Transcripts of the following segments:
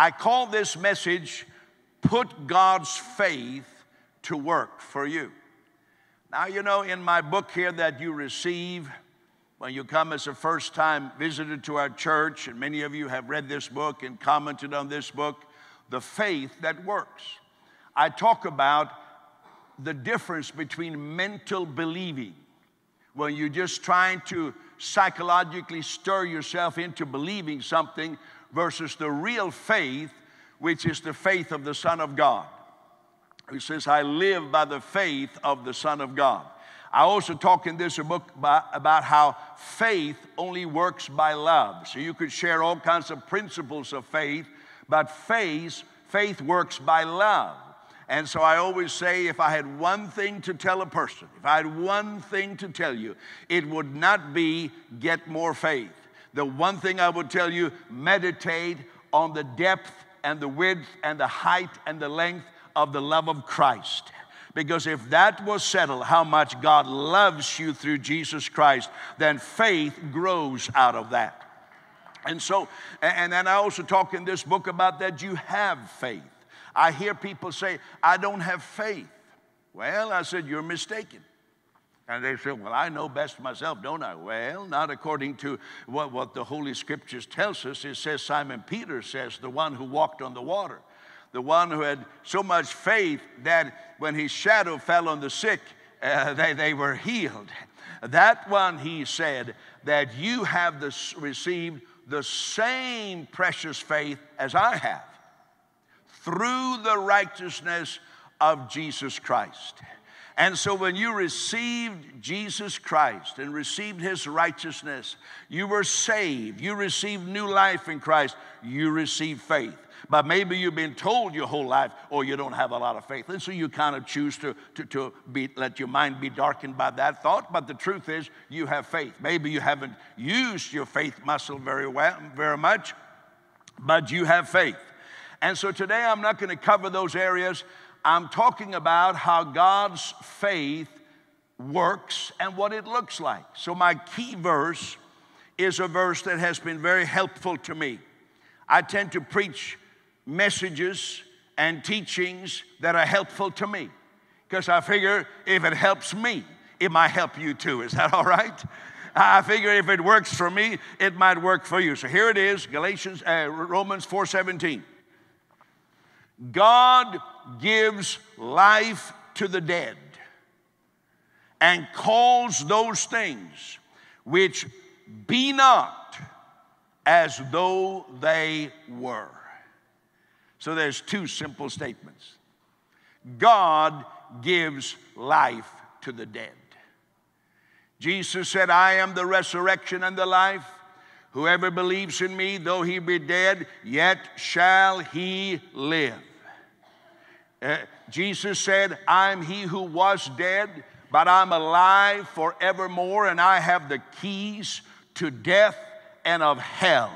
I call this message, Put God's Faith to Work for You. Now, you know, in my book here that you receive when you come as a first time visitor to our church, and many of you have read this book and commented on this book, The Faith That Works. I talk about the difference between mental believing, when you're just trying to psychologically stir yourself into believing something, versus the real faith, which is the faith of the Son of God. He says, I live by the faith of the Son of God. I also talk in this book about, how faith only works by love. So you could share all kinds of principles of faith, but faith, faith works by love. And so I always say if I had one thing to tell a person, if I had one thing to tell you, it would not be get more faith. The one thing I would tell you, meditate on the depth and the width and the height and the length of the love of Christ. Because if that was settled, how much God loves you through Jesus Christ, then faith grows out of that. And so, and then I also talk in this book about that you have faith. I hear people say, I don't have faith. Well, I said, You're mistaken. And they say, Well, I know best myself, don't I? Well, not according to what, what the Holy Scriptures tells us. It says, Simon Peter says, the one who walked on the water, the one who had so much faith that when his shadow fell on the sick, uh, they, they were healed. That one, he said, that you have this, received the same precious faith as I have through the righteousness of Jesus Christ. And so, when you received Jesus Christ and received his righteousness, you were saved. You received new life in Christ. You received faith. But maybe you've been told your whole life, oh, you don't have a lot of faith. And so you kind of choose to, to, to be, let your mind be darkened by that thought. But the truth is, you have faith. Maybe you haven't used your faith muscle very well, very much, but you have faith. And so today I'm not going to cover those areas. I'm talking about how God's faith works and what it looks like. So, my key verse is a verse that has been very helpful to me. I tend to preach messages and teachings that are helpful to me because I figure if it helps me, it might help you too. Is that all right? I figure if it works for me, it might work for you. So here it is, Galatians, uh, Romans 4:17. God gives life to the dead and calls those things which be not as though they were. So there's two simple statements. God gives life to the dead. Jesus said, I am the resurrection and the life. Whoever believes in me, though he be dead, yet shall he live. Uh, Jesus said, I'm he who was dead, but I'm alive forevermore, and I have the keys to death and of hell,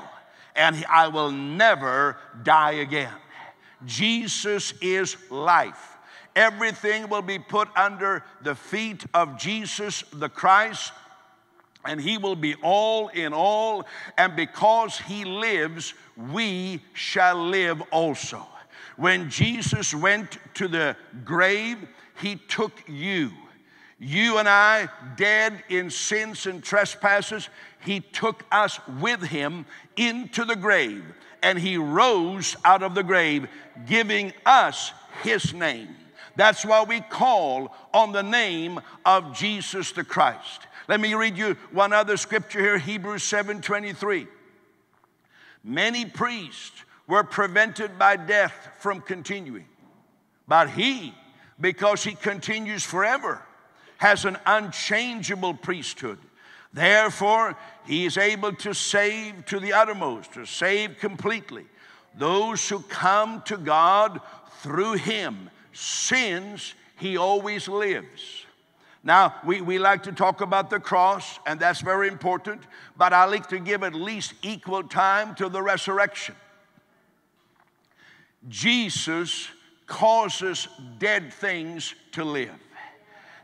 and I will never die again. Jesus is life. Everything will be put under the feet of Jesus the Christ, and he will be all in all. And because he lives, we shall live also. When Jesus went to the grave, he took you. You and I, dead in sins and trespasses, he took us with him into the grave. And he rose out of the grave, giving us his name. That's why we call on the name of Jesus the Christ. Let me read you one other scripture here, Hebrews 7:23. Many priests were prevented by death from continuing. But he, because he continues forever, has an unchangeable priesthood. Therefore, he is able to save to the uttermost, to save completely those who come to God through him, since he always lives. Now, we, we like to talk about the cross, and that's very important, but I like to give at least equal time to the resurrection. Jesus causes dead things to live.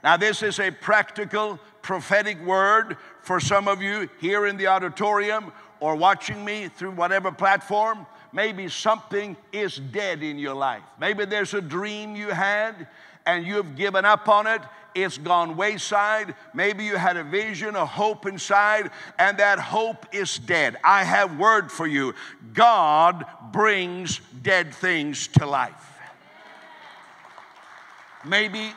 Now, this is a practical prophetic word for some of you here in the auditorium or watching me through whatever platform. Maybe something is dead in your life. Maybe there's a dream you had and you've given up on it. It's gone wayside. Maybe you had a vision, a hope inside, and that hope is dead. I have word for you. God brings dead things to life. Maybe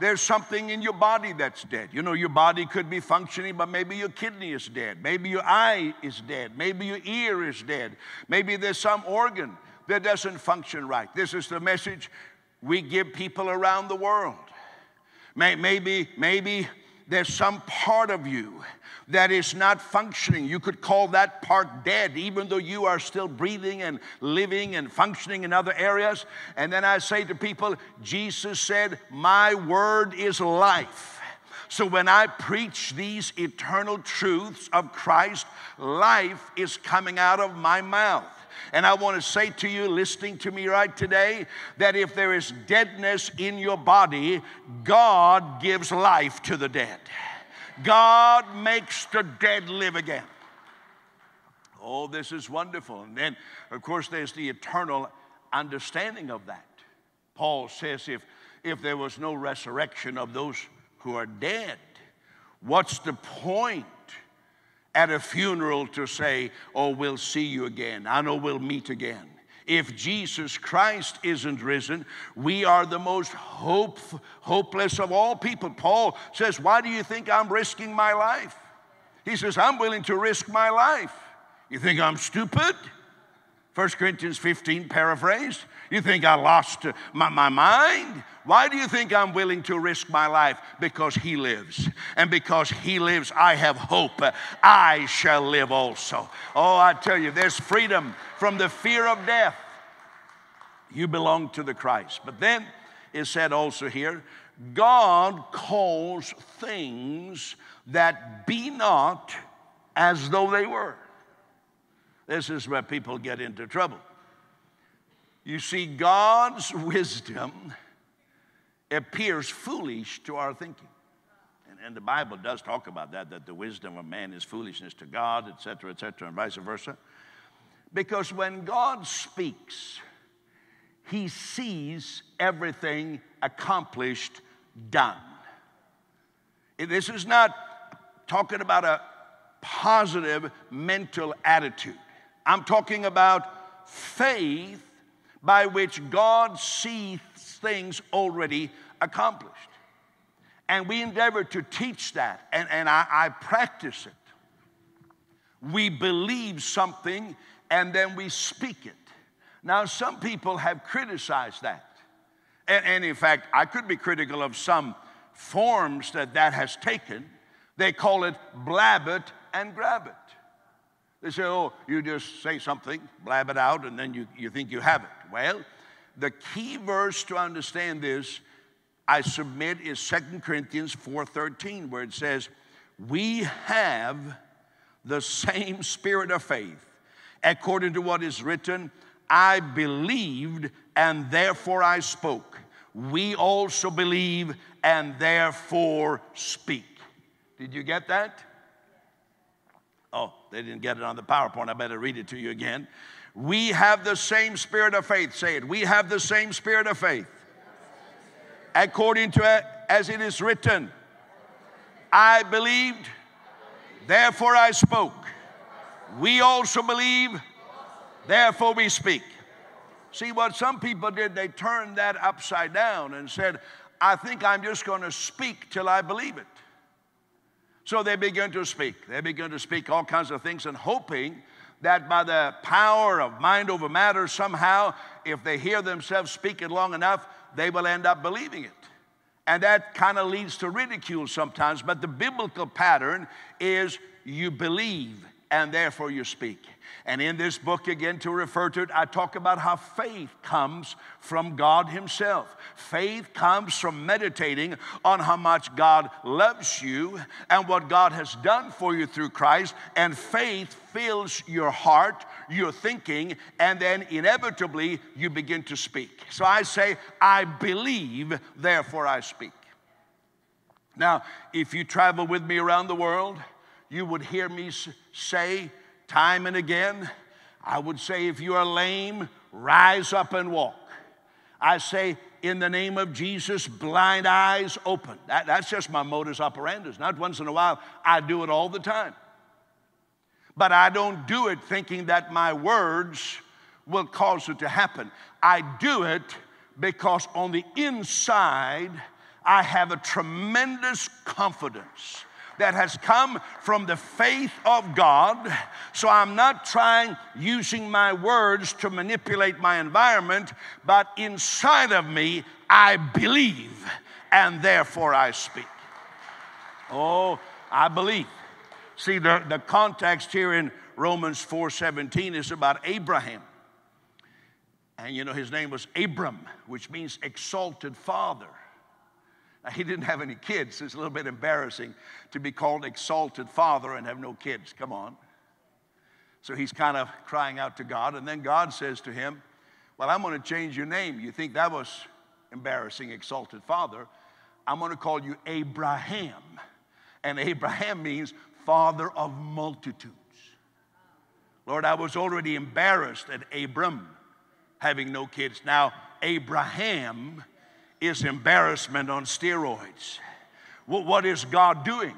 there's something in your body that's dead. You know, your body could be functioning, but maybe your kidney is dead. Maybe your eye is dead. Maybe your ear is dead. Maybe there's some organ that doesn't function right. This is the message we give people around the world. Maybe, maybe there's some part of you that is not functioning. You could call that part dead, even though you are still breathing and living and functioning in other areas. And then I say to people, Jesus said, My word is life. So when I preach these eternal truths of Christ, life is coming out of my mouth. And I want to say to you, listening to me right today, that if there is deadness in your body, God gives life to the dead. God makes the dead live again. Oh, this is wonderful. And then, of course, there's the eternal understanding of that. Paul says if, if there was no resurrection of those who are dead, what's the point at a funeral to say, Oh, we'll see you again? I know we'll meet again. If Jesus Christ isn't risen, we are the most hope, hopeless of all people. Paul says, Why do you think I'm risking my life? He says, I'm willing to risk my life. You think I'm stupid? 1 Corinthians 15, paraphrased. You think I lost my, my mind? Why do you think I'm willing to risk my life? Because He lives. And because He lives, I have hope. I shall live also. Oh, I tell you, there's freedom from the fear of death. You belong to the Christ. But then it said also here God calls things that be not as though they were. This is where people get into trouble. You see, God's wisdom appears foolish to our thinking. And, and, the Bible does talk about that, that the wisdom of man is foolishness to God, etc., etc., and vice versa. Because when God speaks, he sees everything accomplished, done. This is not talking about a positive mental attitude. I'm talking about faith by which God sees things already accomplished. And we endeavor to teach that, and, and I, I practice it. We believe something and then we speak it. Now, some people have criticized that. And, and, in fact, I could be critical of some forms that that has taken. They call it blab it and grab it. They say, oh, you just say something, blab it out, and then you, you think you have it. Well, the key verse to understand this, I submit, is Second Corinthians 4.13, where it says, we have the same spirit of faith. According to what is written, I believed and therefore I spoke. We also believe and therefore speak. Did you get that? They didn't get it on the PowerPoint. I better read it to you again. We have the same spirit of faith. Say it. We have the same spirit of faith. According to it, as it is written, I believed, therefore I spoke. We also believe, therefore we speak. See what some people did, they turned that upside down and said, I think I'm just going to speak till I believe it. So they began to speak. They began to speak all kinds of things and hoping that by the power of mind over matter, somehow, if they hear themselves speak it long enough, they will end up believing it. And that kind of leads to ridicule sometimes, but the biblical pattern is you believe and therefore you speak. And in this book, again, to refer to it, I talk about how faith comes from God Himself. Faith comes from meditating on how much God loves you and what God has done for you through Christ. And faith fills your heart, your thinking, and then inevitably you begin to speak. So I say, I believe, therefore I speak. Now, if you travel with me around the world, you would hear me say time and again, I would say, if you are lame, rise up and walk. I say, in the name of Jesus, blind eyes open. That, that's just my modus operandi. Not once in a while, I do it all the time. But I don't do it thinking that my words will cause it to happen. I do it because on the inside, I have a tremendous confidence that has come from the faith of God. So I'm not trying using my words to manipulate my environment, but inside of me, I believe and therefore I speak. Oh, I believe. See, the, the context here in Romans 4:17 is about Abraham. And you know, his name was Abram, which means exalted father. He didn't have any kids. It's a little bit embarrassing to be called exalted father and have no kids. Come on. So he's kind of crying out to God. And then God says to him, Well, I'm going to change your name. You think that was embarrassing, exalted father? I'm going to call you Abraham. And Abraham means father of multitudes. Lord, I was already embarrassed at Abram having no kids. Now, Abraham is embarrassment on steroids. What is God doing?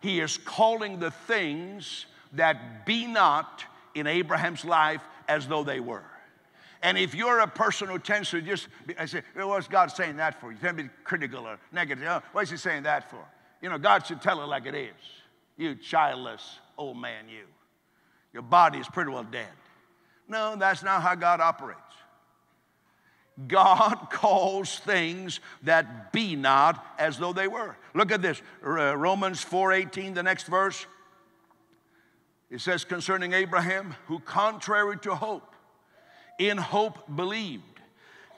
He is calling the things that be not in Abraham's life as though they were. And if you're a person who tends to just, I say, well, what's God saying that for? You tend to be critical or negative. Oh, what's He saying that for? You know, God should tell it like it is. You childless old man, you. Your body is pretty well dead. No, that's not how God operates. God calls things that be not as though they were. Look at this, uh, Romans 4:18, the next verse. It says concerning Abraham, who contrary to hope, in hope believed,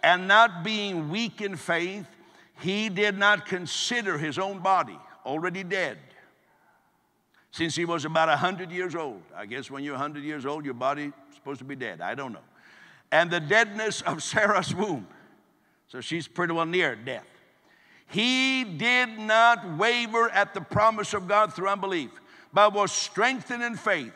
and not being weak in faith, he did not consider his own body already dead. Since he was about 100 years old. I guess when you're 100 years old, your body's supposed to be dead. I don't know and the deadness of Sarah's womb. So she's pretty well near death. He did not waver at the promise of God through unbelief, but was strengthened in faith,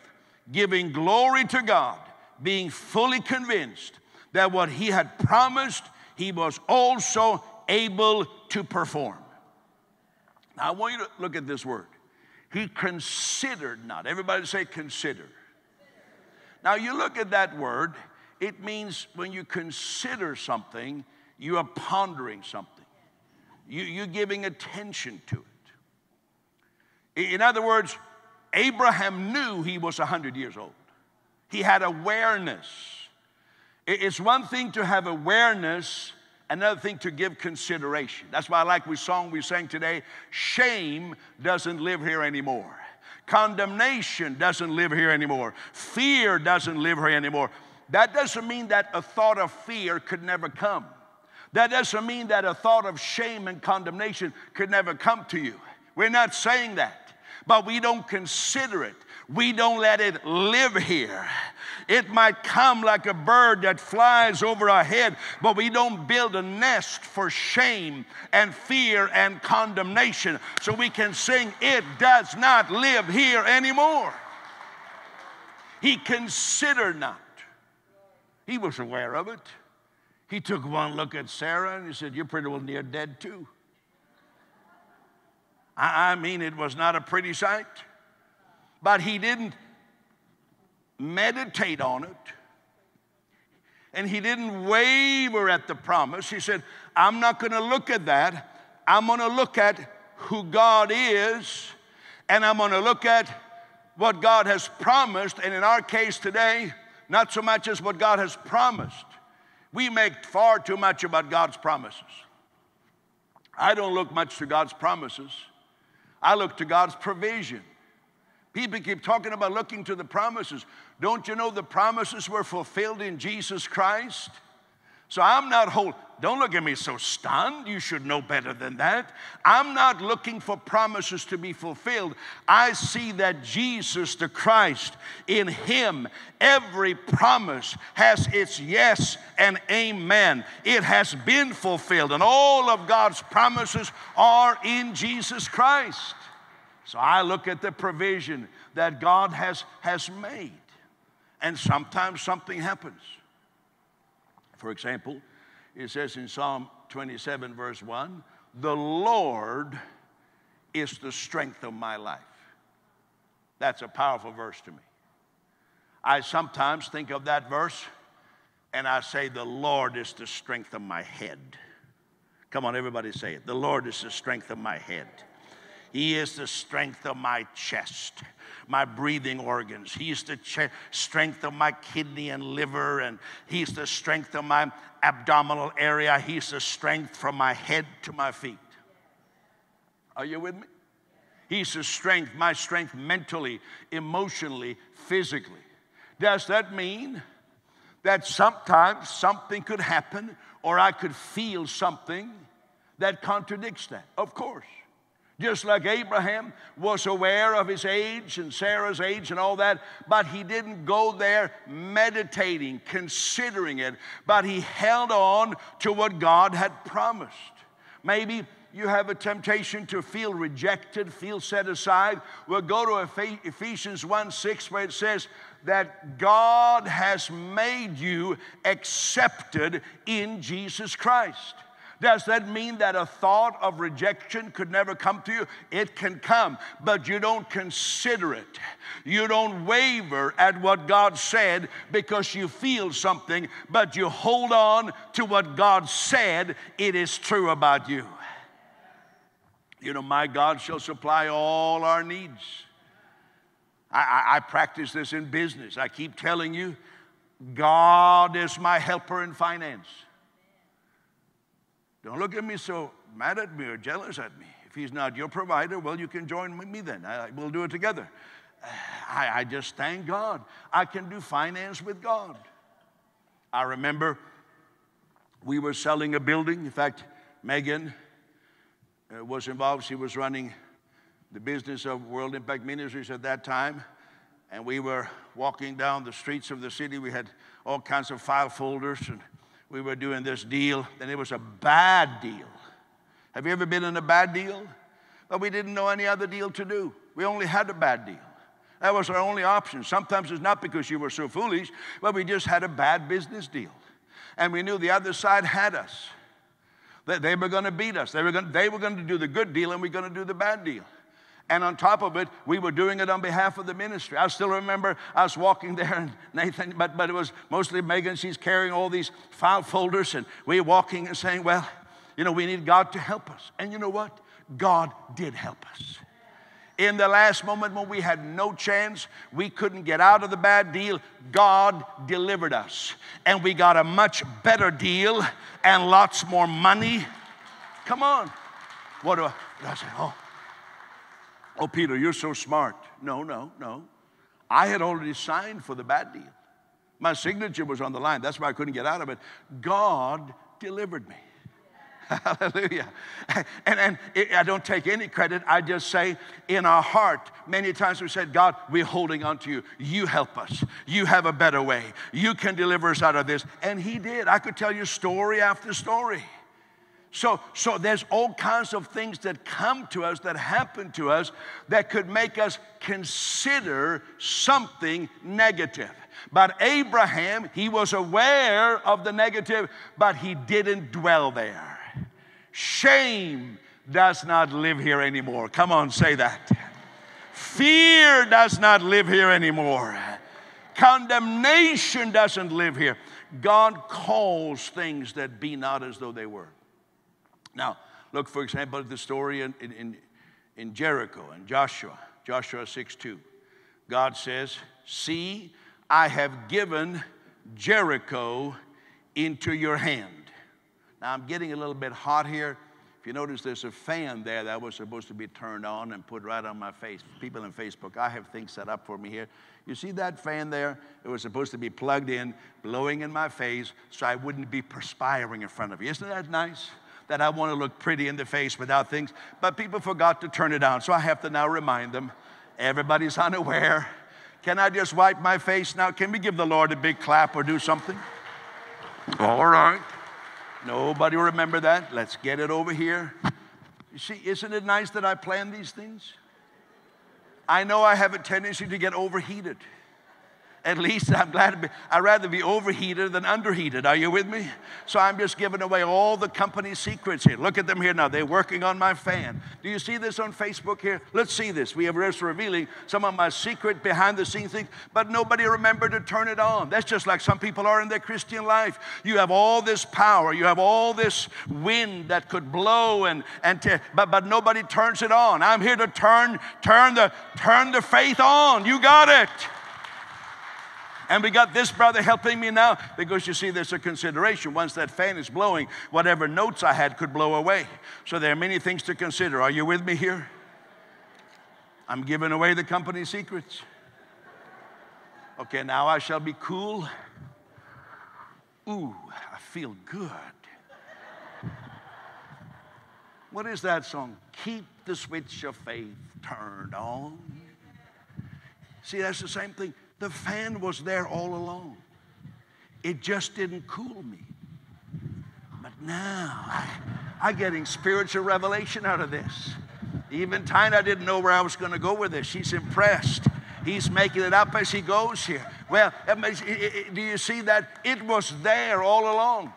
giving glory to God, being fully convinced that what he had promised, he was also able to perform. Now, I want you to look at this word. He considered not. Everybody say consider. Now, you look at that word, it means when you consider something, you are pondering something, you, you're giving attention to it. In other words, Abraham knew he was 100 years old, he had awareness. It's one thing to have awareness, another thing to give consideration. That's why I like we song we sang today, shame doesn't live here anymore. Condemnation doesn't live here anymore. Fear doesn't live here anymore. That doesn't mean that a thought of fear could never come. That doesn't mean that a thought of shame and condemnation could never come to you. We're not saying that, but we don't consider it. We don't let it live here. It might come like a bird that flies over our head, but we don't build a nest for shame and fear and condemnation. So we can sing, It does not live here anymore. He considered not. He was aware of it. He took one look at Sarah and he said, You're pretty well near dead too. I mean, it was not a pretty sight, but he didn't meditate on it. And he didn't waver at the promise. He said, I'm not going to look at that. I'm going to look at who God is, and I'm going to look at what God has promised. And in our case today, not so much as what God has promised. We make far too much about God's promises. I don't look much to God's promises, I look to God's provision. People keep talking about looking to the promises. Don't you know the promises were fulfilled in Jesus Christ? So I'm not hold, don't look at me so stunned. You should know better than that. I'm not looking for promises to be fulfilled. I see that Jesus the Christ, in Him, every promise has its yes and amen. It has been fulfilled, and all of God's promises are in Jesus Christ. So I look at the provision that God has, has made. And sometimes something happens. For example, it says in Psalm 27, verse 1 The Lord is the strength of my life. That's a powerful verse to me. I sometimes think of that verse and I say, The Lord is the strength of my head. Come on, everybody say it. The Lord is the strength of my head. He is the strength of my chest, my breathing organs. He's the strength of my kidney and liver, and He's the strength of my abdominal area. He's the strength from my head to my feet. Are you with me? He's the strength, my strength mentally, emotionally, physically. Does that mean that sometimes something could happen or I could feel something that contradicts that? Of course. Just like Abraham was aware of his age and Sarah's age and all that, but he didn't go there meditating, considering it, but he held on to what God had promised. Maybe you have a temptation to feel rejected, feel set aside. We'll go to Ephesians 1 6, where it says that God has made you accepted in Jesus Christ. Does that mean that a thought of rejection could never come to you? It can come, but you don't consider it. You don't waver at what God said because you feel something, but you hold on to what God said it is true about you. You know, my God shall supply all our needs. I, I, I practice this in business. I keep telling you, God is my helper in finance. Don't look at me so mad at me or jealous at me. If he's not your provider, well, you can join me then. I, we'll do it together. I, I just thank God. I can do finance with God. I remember we were selling a building. In fact, Megan uh, was involved. She was running the business of World Impact Ministries at that time. And we were walking down the streets of the city. We had all kinds of file folders and we were doing this deal, and it was a bad deal. Have you ever been in a bad deal? But we didn't know any other deal to do. We only had a bad deal. That was our only option. Sometimes it's not because you were so foolish, but we just had a bad business deal. And we knew the other side had us. That they were going to beat us. They were going, they were going to do the good deal, and we we're going to do the bad deal. And on top of it, we were doing it on behalf of the ministry. I still remember I was walking there, and Nathan, but, but it was mostly Megan. She's carrying all these file folders, and we were walking and saying, Well, you know, we need God to help us. And you know what? God did help us. In the last moment when we had no chance, we couldn't get out of the bad deal, God delivered us. And we got a much better deal and lots more money. Come on. What do I, I say? Oh, Oh, Peter, you're so smart. No, no, no. I had already signed for the bad deal. My signature was on the line. That's why I couldn't get out of it. God delivered me. Hallelujah. And, and it, I don't take any credit. I just say in our heart, many times we said, God, we're holding on to you. You help us. You have a better way. You can deliver us out of this. And He did. I could tell you story after story. So, so there's all kinds of things that come to us, that happen to us, that could make us consider something negative. But Abraham, he was aware of the negative, but he didn't dwell there. Shame does not live here anymore. Come on, say that. Fear does not live here anymore. Condemnation doesn't live here. God calls things that be not as though they were. Now, look, for example, at the story in, in, in Jericho and Joshua, Joshua 6 2. God says, See, I have given Jericho into your hand. Now, I'm getting a little bit hot here. If you notice, there's a fan there that was supposed to be turned on and put right on my face. People in Facebook, I have things set up for me here. You see that fan there? It was supposed to be plugged in, blowing in my face so I wouldn't be perspiring in front of you. Isn't that nice? That I want to look pretty in the face without things, but people forgot to turn it on. So I have to now remind them. Everybody's unaware. Can I just wipe my face now? Can we give the Lord a big clap or do something? All right. Nobody remember that. Let's get it over here. You see, isn't it nice that I plan these things? I know I have a tendency to get overheated. At least I'm glad be, I'd rather be overheated than underheated. Are you with me? So I'm just giving away all the company secrets here. Look at them here now. They're working on my fan. Do you see this on Facebook here? Let's see this. We have just revealing some of my secret behind the scenes things, but nobody remembered to turn it on. That's just like some people are in their Christian life. You have all this power, you have all this wind that could blow and, and but, but nobody turns it on. I'm here to turn, turn the turn the faith on. You got it. And we got this brother helping me now because you see, there's a consideration. Once that fan is blowing, whatever notes I had could blow away. So there are many things to consider. Are you with me here? I'm giving away the company secrets. Okay, now I shall be cool. Ooh, I feel good. What is that song? Keep the switch of faith turned on. See, that's the same thing. The fan was there all along. It just didn't cool me. But now I, I'm getting spiritual revelation out of this. Even Tina didn't know where I was going to go with this. She's impressed. He's making it up as he goes here. Well, do you see that? It was there all along.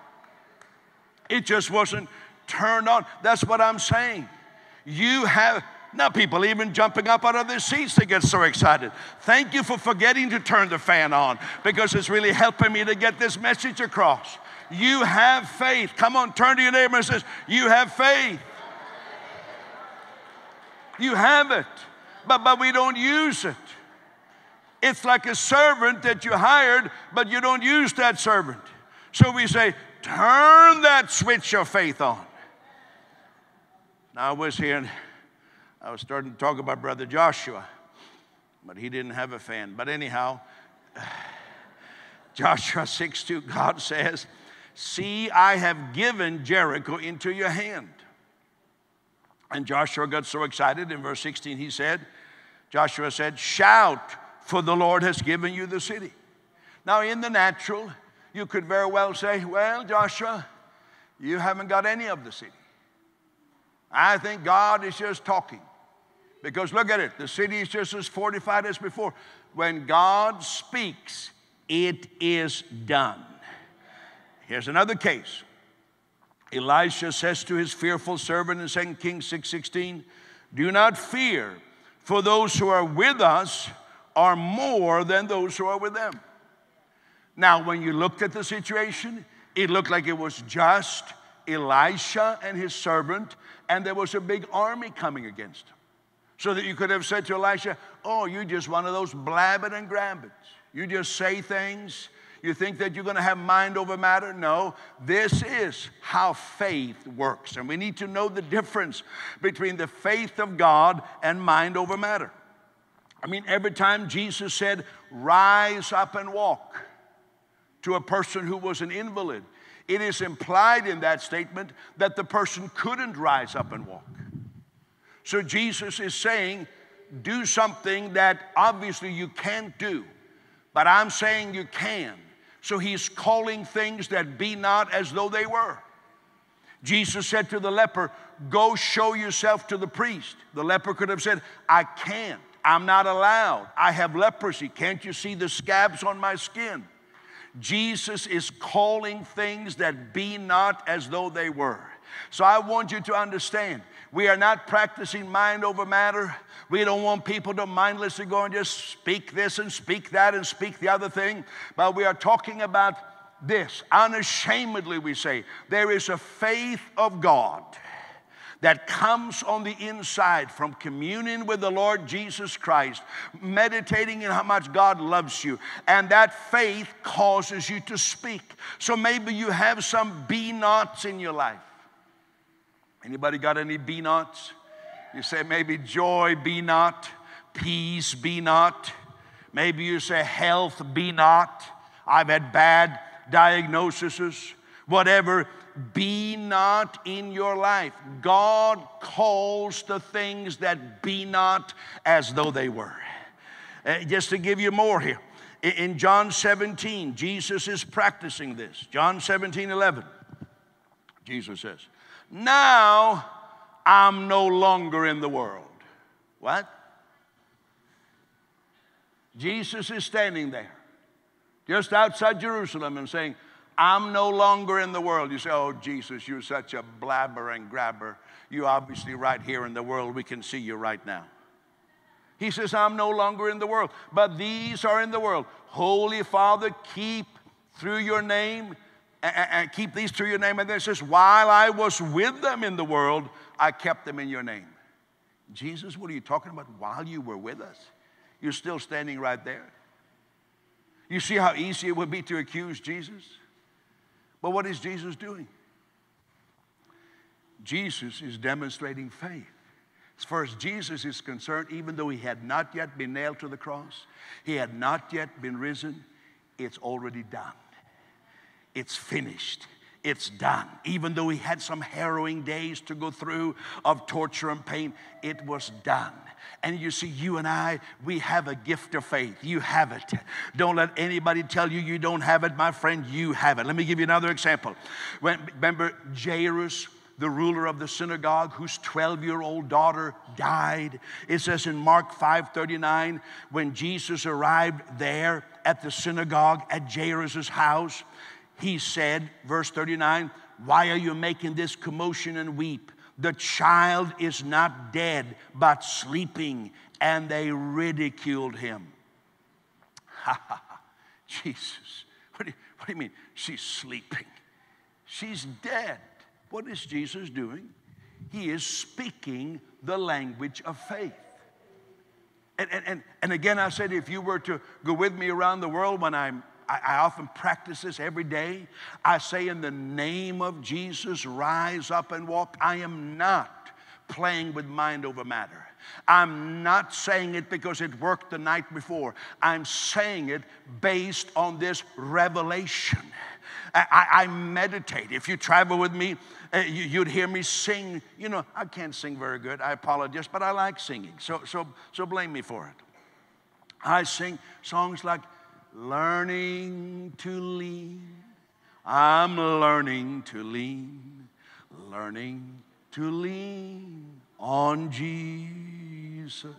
It just wasn't turned on. That's what I'm saying. You have, now, people even jumping up out of their seats, they get so excited. Thank you for forgetting to turn the fan on because it's really helping me to get this message across. You have faith. Come on, turn to your neighbor and says, You have faith. You have it, but, but we don't use it. It's like a servant that you hired, but you don't use that servant. So we say, Turn that switch of faith on. Now, I was here I was starting to talk about Brother Joshua, but he didn't have a fan. But anyhow, Joshua 6 2, God says, See, I have given Jericho into your hand. And Joshua got so excited in verse 16, he said, Joshua said, Shout, for the Lord has given you the city. Now, in the natural, you could very well say, Well, Joshua, you haven't got any of the city. I think God is just talking. Because look at it, the city is just as fortified as before. When God speaks, it is done. Here's another case. Elisha says to his fearful servant in 2 Kings 6:16, "Do not fear, for those who are with us are more than those who are with them." Now, when you looked at the situation, it looked like it was just Elisha and his servant, and there was a big army coming against him. So that you could have said to Elisha, Oh, you're just one of those blabbing and grabbing. You just say things. You think that you're going to have mind over matter? No, this is how faith works. And we need to know the difference between the faith of God and mind over matter. I mean, every time Jesus said, Rise up and walk to a person who was an invalid, it is implied in that statement that the person couldn't rise up and walk. So Jesus is saying, do something that obviously you can't do, but I'm saying you can. So he's calling things that be not as though they were. Jesus said to the leper, Go show yourself to the priest. The leper could have said, I can't. I'm not allowed. I have leprosy. Can't you see the scabs on my skin? Jesus is calling things that be not as though they were. So I want you to understand we are not practicing mind over matter. We don't want people to mindlessly go and just speak this and speak that and speak the other thing. But we are talking about this. Unashamedly, we say, there is a faith of God that comes on the inside from communion with the Lord Jesus Christ, meditating in how much God loves you, and that faith causes you to speak. So maybe you have some be nots in your life. Anybody got any be nots? You say maybe joy be not, peace be not. Maybe you say health be not. I've had bad diagnoses. Whatever, be not in your life. God calls the things that be not as though they were. Uh, just to give you more here. In John 17, Jesus is practicing this. John 17, 11. Jesus says, now I'm no longer in the world. What? Jesus is standing there. just outside Jerusalem, and saying, I'm no longer in the world. You say, Oh, Jesus, you're such a blabber and grabber. You're obviously right here in the world. We can see you right now. He says, I'm no longer in the world, but these are in the world. Holy Father, keep through your name, and keep these through your name. And then it says, While I was with them in the world, I kept them in your name. Jesus, what are you talking about? While you were with us, you're still standing right there. You see how easy it would be to accuse Jesus? But what is Jesus doing? Jesus is demonstrating faith. As far as Jesus is concerned, even though he had not yet been nailed to the cross, he had not yet been risen, it's already done. It's finished. It's done. Even though he had some harrowing days to go through of torture and pain, it was done. And you see, you and I, we have a gift of faith. You have it. Don't let anybody tell you you don't have it, my friend. You have it. Let me give you another example. When, remember Jairus the ruler of the synagogue whose 12 year old daughter died. It says in Mark 5 39, when Jesus arrived there at the synagogue at Jairus' house, he said, verse 39, Why are you making this commotion and weep? The child is not dead, but sleeping. And they ridiculed him. Ha. Jesus. What do, you, what do you mean? She's sleeping. She's dead. What is Jesus doing? He is speaking the language of faith. And, and, and, again, I said, if you were to go with me around the world when I'm, I, I often practice this every day. I say, in the name of Jesus, rise up and walk. I am not playing with mind over matter. I'm not saying it because it worked the night before. I'm saying it based on this revelation. I, I, meditate. If you travel with me, uh, you, would hear me sing. You know, I can't sing very good. I apologize, but I like singing. So, so, so blame me for it. I sing songs like Learning to Lean. I'm learning to lean, learning to lean on Jesus,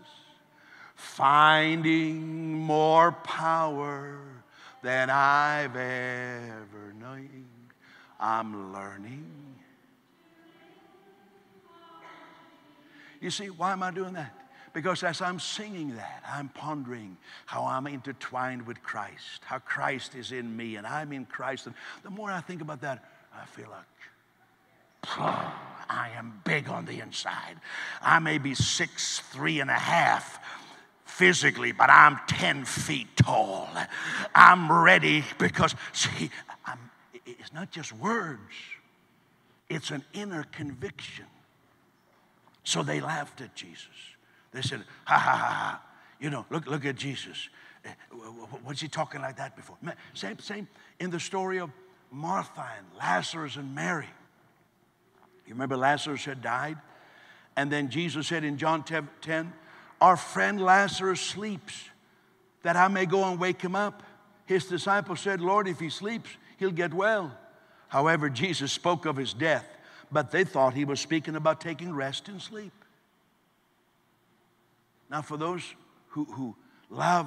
finding more power than I've ever known. I'm learning. You see, why am I doing that? Because as I'm singing that, I'm pondering how I'm intertwined with Christ, how Christ is in me and I'm in Christ. And the more I think about that, I feel like, I am big on the inside. I may be six, three and a half, physically, but I'm 10 feet tall. I'm ready because, see, I'm, it's not just words, it's an inner conviction. So they laughed at Jesus. They said, ha ha ha ha. You know, look, look at Jesus. Eh, was he talking like that before? Same, same in the story of Martha and Lazarus and Mary. You remember Lazarus had died? And then Jesus said in John 10, our friend Lazarus sleeps, that I may go and wake him up. His disciples said, Lord, if he sleeps, he'll get well. However, Jesus spoke of his death, but they thought he was speaking about taking rest and sleep. Now, for those who, who love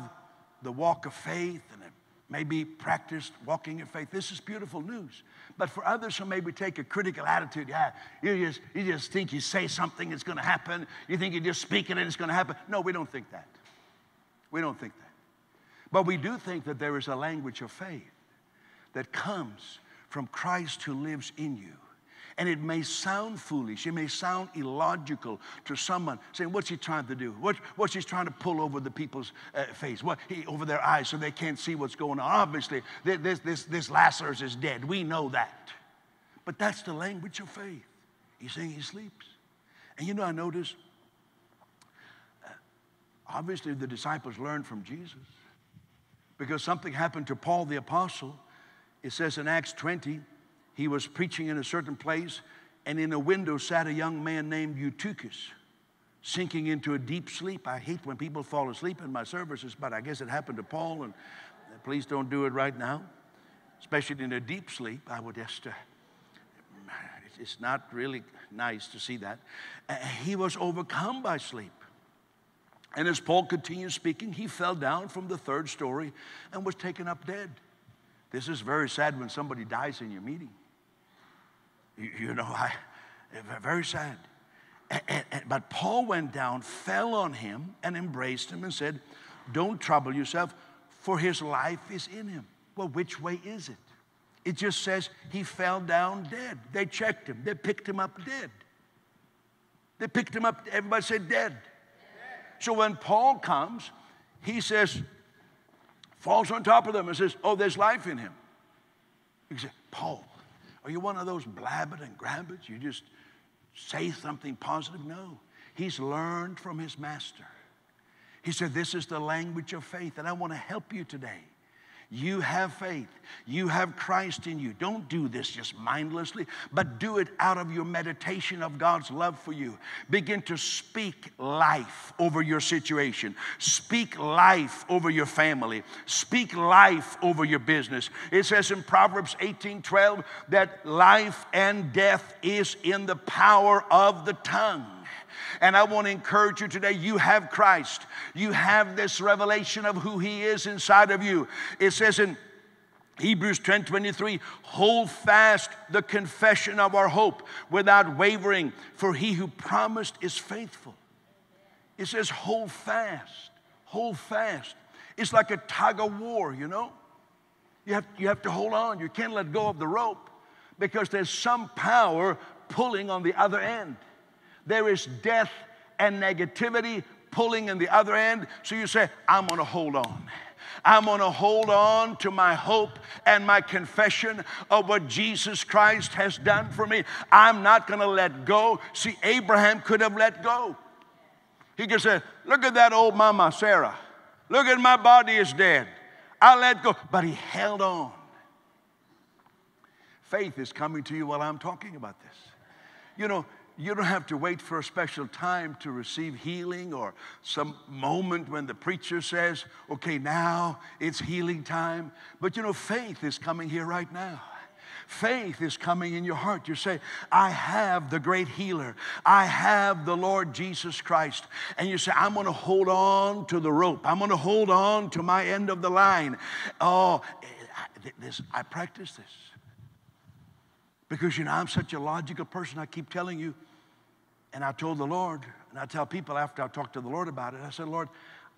the walk of faith and have maybe practiced walking in faith, this is beautiful news. But for others who maybe take a critical attitude, yeah, you just, you just think you say something, it's going to happen. You think you just speak it and it's going to happen. No, we don't think that. We don't think that. But we do think that there is a language of faith that comes from Christ who lives in you. And it may sound foolish, it may sound illogical to someone saying, What's he trying to do? What, what's he trying to pull over the people's uh, face, what, he, over their eyes so they can't see what's going on? Obviously, this, this, this Lazarus is dead. We know that. But that's the language of faith. He's saying he sleeps. And you know, I notice, uh, obviously, the disciples learned from Jesus because something happened to Paul the apostle. It says in Acts 20, he was preaching in a certain place, and in a window sat a young man named Eutychus, sinking into a deep sleep. I hate when people fall asleep in my services, but I guess it happened to Paul, and please don't do it right now, especially in a deep sleep. I would just, uh, it's not really nice to see that. Uh, he was overcome by sleep. And as Paul continued speaking, he fell down from the third story and was taken up dead. This is very sad when somebody dies in your meeting. You, you know, I, very sad. And, and, but Paul went down, fell on him, and embraced him and said, Don't trouble yourself, for his life is in him. Well, which way is it? It just says he fell down dead. They checked him, they picked him up dead. They picked him up, everybody said dead. So when Paul comes, he says, falls on top of them and says, Oh, there's life in him. He said, Paul, are you one of those blabbing and grabbits? You just say something positive? No. He's learned from his master. He said, This is the language of faith, and I want to help you today. You have faith. You have Christ in you. Don't do this just mindlessly, but do it out of your meditation of God's love for you. Begin to speak life over your situation. Speak life over your family. Speak life over your business. It says in Proverbs 18 12 that life and death is in the power of the tongue. And I want to encourage you today you have Christ, you have this revelation of who He is inside of you. It says in Hebrews 10 23, hold fast the confession of our hope without wavering, for he who promised is faithful. It says, hold fast, hold fast. It's like a tug of war, you know? You have, you have to hold on. You can't let go of the rope because there's some power pulling on the other end there is death and negativity pulling in the other end. So you say, I'm gonna hold on. I'm going to hold on to my hope and my confession of what Jesus Christ has done for me. I'm not going to let go. See, Abraham could have let go. He could say, Look at that old mama, Sarah. Look at my body is dead. I let go. But he held on. Faith is coming to you while I'm talking about this. You know, you don't have to wait for a special time to receive healing or some moment when the preacher says, okay, now it's healing time. But you know, faith is coming here right now. Faith is coming in your heart. You say, I have the great healer. I have the Lord Jesus Christ. And you say, I'm going to hold on to the rope. I'm going to hold on to my end of the line. Oh, eh, this, I practice this. Because, you know, I'm such a logical person. I keep telling you. And I told the Lord, and I tell people after I talk to the Lord about it, I said, Lord,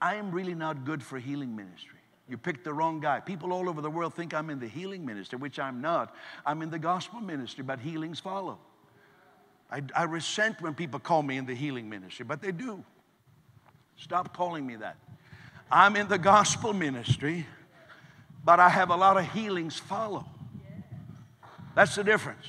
I am really not good for healing ministry. You picked the wrong guy. People all over the world think I'm in the healing ministry, which I'm not. I'm in the gospel ministry, but healings follow. I, I resent when people call me in the healing ministry, but they do. Stop calling me that. I'm in the gospel ministry, but I have a lot of healings follow. That's the difference.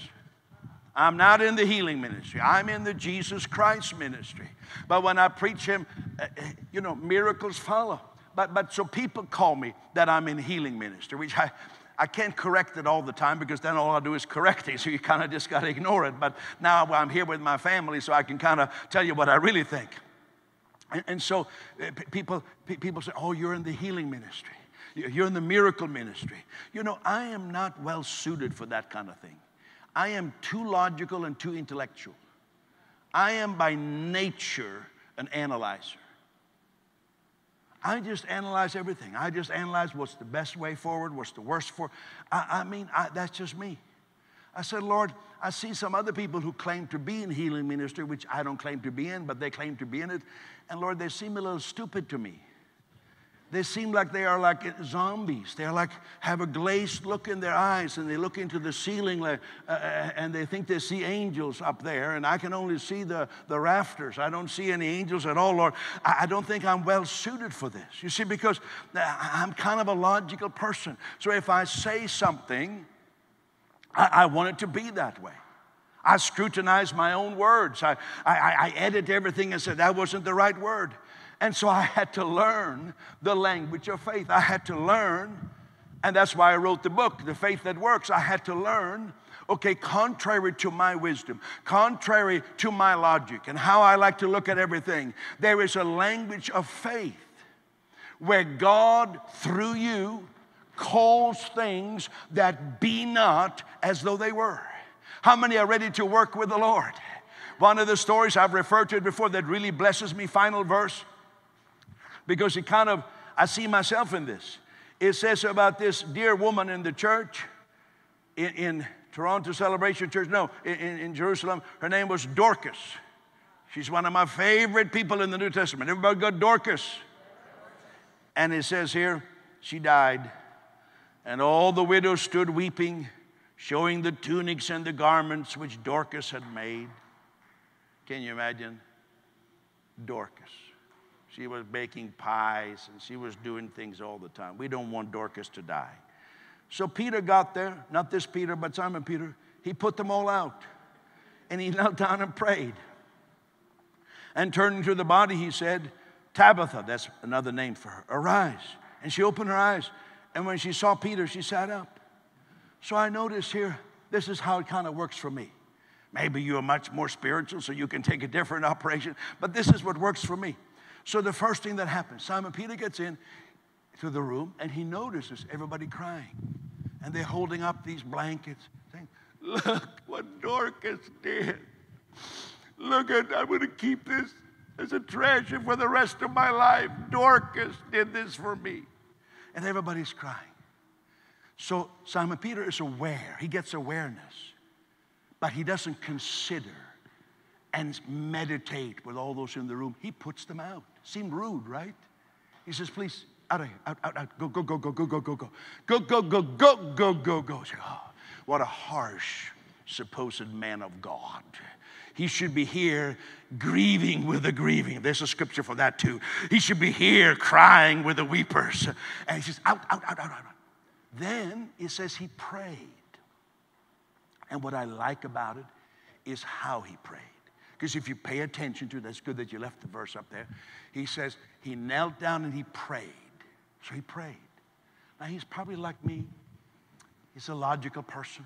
I'm not in the healing ministry. I'm in the Jesus Christ ministry. But when I preach Him, uh, uh, you know, miracles follow. But, but so people call me that I'm in healing ministry, which I, I can't correct it all the time because then all I do is correct it. So you kind of just got to ignore it. But now I'm here with my family, so I can kind of tell you what I really think. And, and so uh, people, people say, Oh, you're in the healing ministry. You're in the miracle ministry. You know, I am not well suited for that kind of thing. I am too logical and too intellectual. I am by nature an analyzer. I just analyze everything. I just analyze what's the best way forward, what's the worst for. I, I mean, I, that's just me. I said, Lord, I see some other people who claim to be in healing ministry, which I don't claim to be in, but they claim to be in it. And Lord, they seem a little stupid to me. They seem like they are like zombies. They're like have a glazed look in their eyes, and they look into the ceiling, like, uh, uh, and they think they see angels up there. And I can only see the, the rafters. I don't see any angels at all, Lord. I, I don't think I'm well suited for this. You see, because I'm kind of a logical person. So if I say something, I, I want it to be that way. I scrutinize my own words. I, I, I edit everything and say that wasn't the right word. And so I had to learn the language of faith. I had to learn, and that's why I wrote the book, The Faith That Works. I had to learn, okay, contrary to my wisdom, contrary to my logic, and how I like to look at everything, there is a language of faith where God, through you, calls things that be not as though they were. How many are ready to work with the Lord? One of the stories I've referred to it before that really blesses me, final verse because it kind of, I see myself in this. It says about this dear woman in the church in, in Toronto Celebration Church, no, in, in Jerusalem, her name was Dorcas. She's one of my favorite people in the New Testament. Everybody got Dorcas. And it says here, she died. And all the widows stood weeping, showing the tunics and the garments which Dorcas had made. Can you imagine? Dorcas. She was baking pies and she was doing things all the time. We don't want Dorcas to die. So Peter got there, not this Peter, but Simon Peter. He put them all out and he knelt down and prayed. And turning to the body, he said, Tabitha, that's another name for her, arise. And she opened her eyes. And when she saw Peter, she sat up. So I notice here, this is how it kind of works for me. Maybe you are much more spiritual, so you can take a different operation, but this is what works for me. So the first thing that happens, Simon Peter gets in to the room and he notices everybody crying. And they're holding up these blankets, saying, Look what Dorcas did. Look at, I'm going to keep this as a treasure for the rest of my life. Dorcas did this for me. And everybody's crying. So Simon Peter is aware, he gets awareness, but he doesn't consider and meditate with all those in the room. He puts them out. Seemed rude, right? He says, please, out of here, out, out, out, go, go, go, go, go, go, go, go, go, go, go, go, go, go, go. Oh, what a harsh, supposed man of God. He should be here grieving with the grieving. There's a scripture for that too. He should be here crying with the weepers. And he says, out, out, out, out, out. Then it says he prayed. And what I like about it is how he prayed. Because if you pay attention to it, that's good that you left the verse up there. He says he knelt down and he prayed. So he prayed. Now he's probably like me. He's a logical person.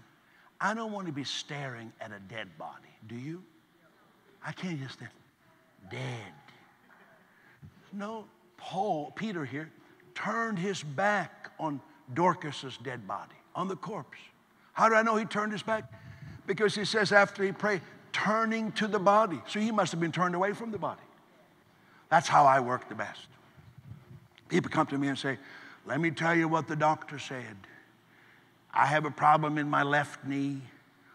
I don't want to be staring at a dead body. Do you? I can't just think, dead. No, Paul, Peter here, turned his back on Dorcas's dead body, on the corpse. How do I know he turned his back? Because he says after he prayed, turning to the body. So he must have been turned away from the body. That's how I work the best. People come to me and say, Let me tell you what the doctor said. I have a problem in my left knee.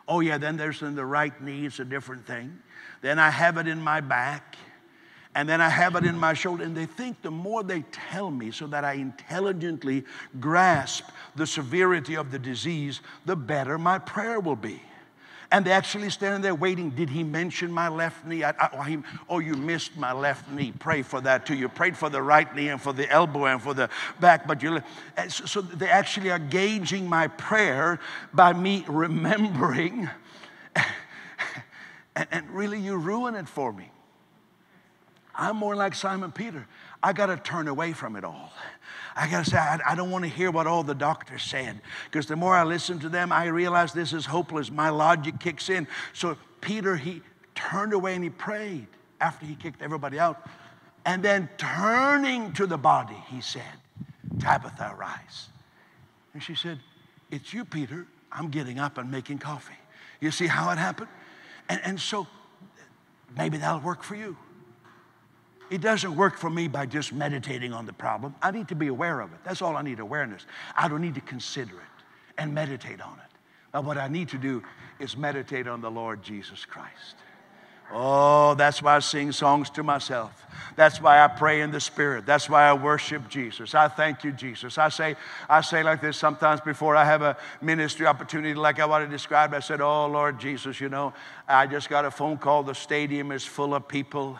Oh, yeah, then there's in the right knee, it's a different thing. Then I have it in my back. And then I have it in my shoulder. And they think the more they tell me so that I intelligently grasp the severity of the disease, the better my prayer will be. And they're actually standing there waiting. Did he mention my left knee? I, I, oh, he, oh, you missed my left knee. Pray for that too. You prayed for the right knee and for the elbow and for the back, but you. So, so they actually are gauging my prayer by me remembering. and, and really, you ruin it for me. I'm more like Simon Peter. I got to turn away from it all. I got to say, I, I don't want to hear what all the doctors said because the more I listen to them, I realize this is hopeless. My logic kicks in. So Peter, he turned away and he prayed after he kicked everybody out. And then turning to the body, he said, Tabitha, rise. And she said, It's you, Peter. I'm getting up and making coffee. You see how it happened? And, and so maybe that'll work for you. It doesn't work for me by just meditating on the problem. I need to be aware of it. That's all I need awareness. I don't need to consider it and meditate on it. But what I need to do is meditate on the Lord Jesus Christ. Oh, that's why I sing songs to myself. That's why I pray in the Spirit. That's why I worship Jesus. I thank you, Jesus. I say, I say like this sometimes before I have a ministry opportunity like I want to describe. I said, Oh Lord Jesus, you know, I just got a phone call. The stadium is full of people.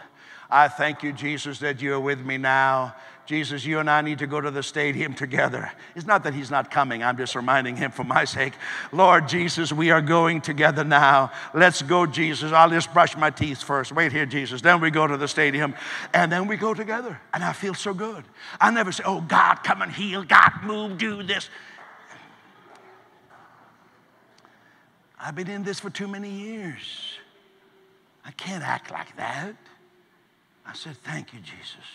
I thank you, Jesus, that you're with me now. Jesus, you and I need to go to the stadium together. It's not that he's not coming, I'm just reminding him for my sake. Lord Jesus, we are going together now. Let's go, Jesus. I'll just brush my teeth first. Wait here, Jesus. Then we go to the stadium and then we go together. And I feel so good. I never say, Oh, God, come and heal. God, move, do this. I've been in this for too many years. I can't act like that. I said, Thank you, Jesus.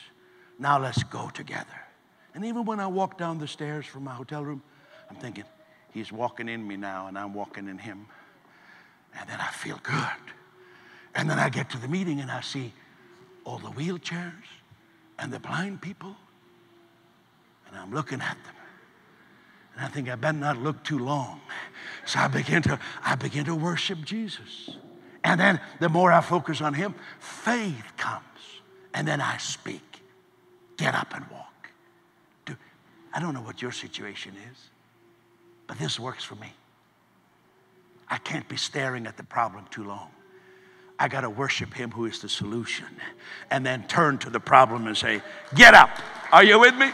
Now let's go together. And even when I walk down the stairs from my hotel room, I'm thinking, He's walking in me now, and I'm walking in Him. And then I feel good. And then I get to the meeting and I see all the wheelchairs and the blind people. And I'm looking at them. And I think I better not look too long. So I begin to, I begin to worship Jesus. And then the more I focus on him, faith comes. And then I speak. Get up and walk. I don't know what your situation is, but this works for me. I can't be staring at the problem too long. I got to worship him who is the solution and then turn to the problem and say, Get up. Are you with me?